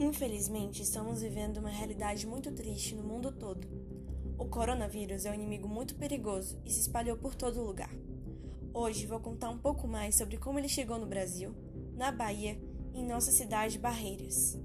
Infelizmente, estamos vivendo uma realidade muito triste no mundo todo. O coronavírus é um inimigo muito perigoso e se espalhou por todo lugar. Hoje vou contar um pouco mais sobre como ele chegou no Brasil, na Bahia e em nossa cidade Barreiras.